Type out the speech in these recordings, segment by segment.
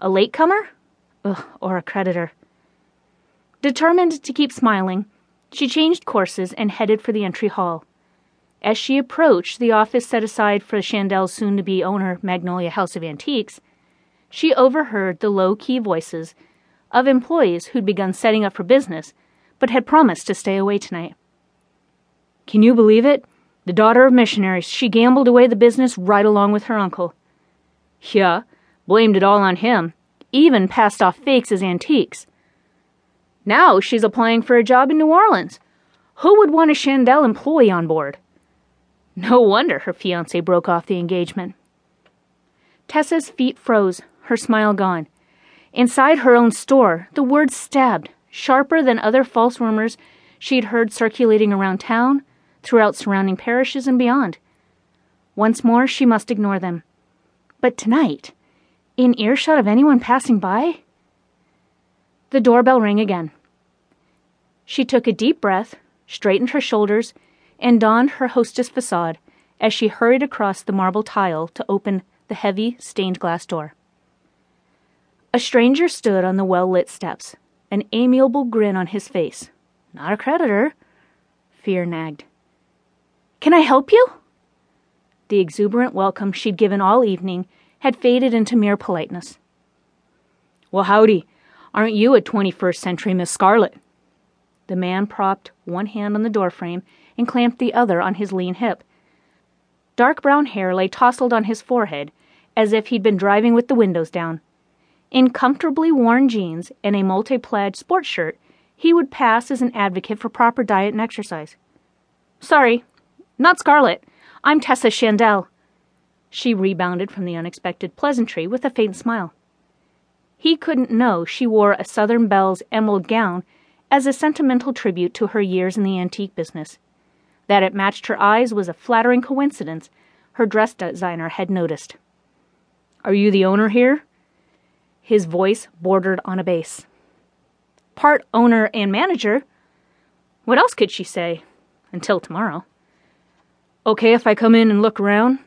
A latecomer? Ugh, or a creditor. Determined to keep smiling, she changed courses and headed for the entry hall. As she approached the office set aside for Shandel's soon to be owner, Magnolia House of Antiques, she overheard the low key voices of employees who'd begun setting up for business but had promised to stay away tonight. Can you believe it? The daughter of missionaries, she gambled away the business right along with her uncle. Yeah, blamed it all on him, even passed off fakes as antiques. Now she's applying for a job in New Orleans. Who would want a Shandel employee on board? No wonder her fiance broke off the engagement. Tessa's feet froze, her smile gone. Inside her own store, the words stabbed, sharper than other false rumors she'd heard circulating around town, throughout surrounding parishes, and beyond. Once more, she must ignore them. But tonight, in earshot of anyone passing by? The doorbell rang again. She took a deep breath, straightened her shoulders, and donned her hostess facade as she hurried across the marble tile to open the heavy stained glass door. A stranger stood on the well lit steps, an amiable grin on his face. Not a creditor. Fear nagged. Can I help you? The exuberant welcome she'd given all evening had faded into mere politeness. Well, howdy. Aren't you a 21st century Miss Scarlett? The man propped one hand on the doorframe and clamped the other on his lean hip. Dark brown hair lay tousled on his forehead as if he'd been driving with the windows down. In comfortably worn jeans and a multi plaid sports shirt, he would pass as an advocate for proper diet and exercise. Sorry, not Scarlett. I'm Tessa Shandel. She rebounded from the unexpected pleasantry with a faint smile. He couldn't know she wore a Southern Belle's emerald gown as a sentimental tribute to her years in the antique business. That it matched her eyes was a flattering coincidence her dress designer had noticed. Are you the owner here? His voice bordered on a bass. Part owner and manager. What else could she say? Until tomorrow. Okay if I come in and look around?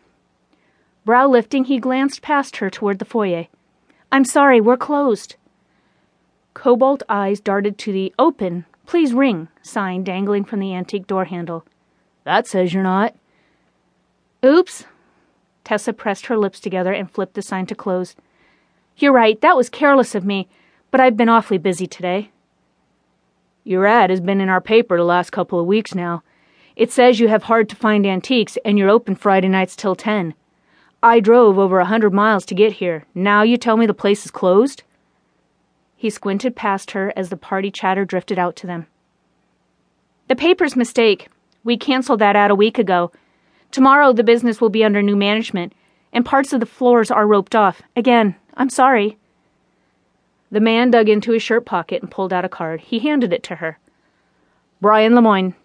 Brow lifting, he glanced past her toward the foyer. I'm sorry, we're closed. Cobalt eyes darted to the open, please ring sign dangling from the antique door handle. That says you're not. Oops. Tessa pressed her lips together and flipped the sign to close. You're right, that was careless of me, but I've been awfully busy today. Your ad has been in our paper the last couple of weeks now. It says you have hard to find antiques and you're open Friday nights till 10. I drove over a hundred miles to get here. Now you tell me the place is closed? He squinted past her as the party chatter drifted out to them. The paper's mistake. We canceled that out a week ago. Tomorrow the business will be under new management, and parts of the floors are roped off. Again, I'm sorry. The man dug into his shirt pocket and pulled out a card. He handed it to her. Brian Lemoyne,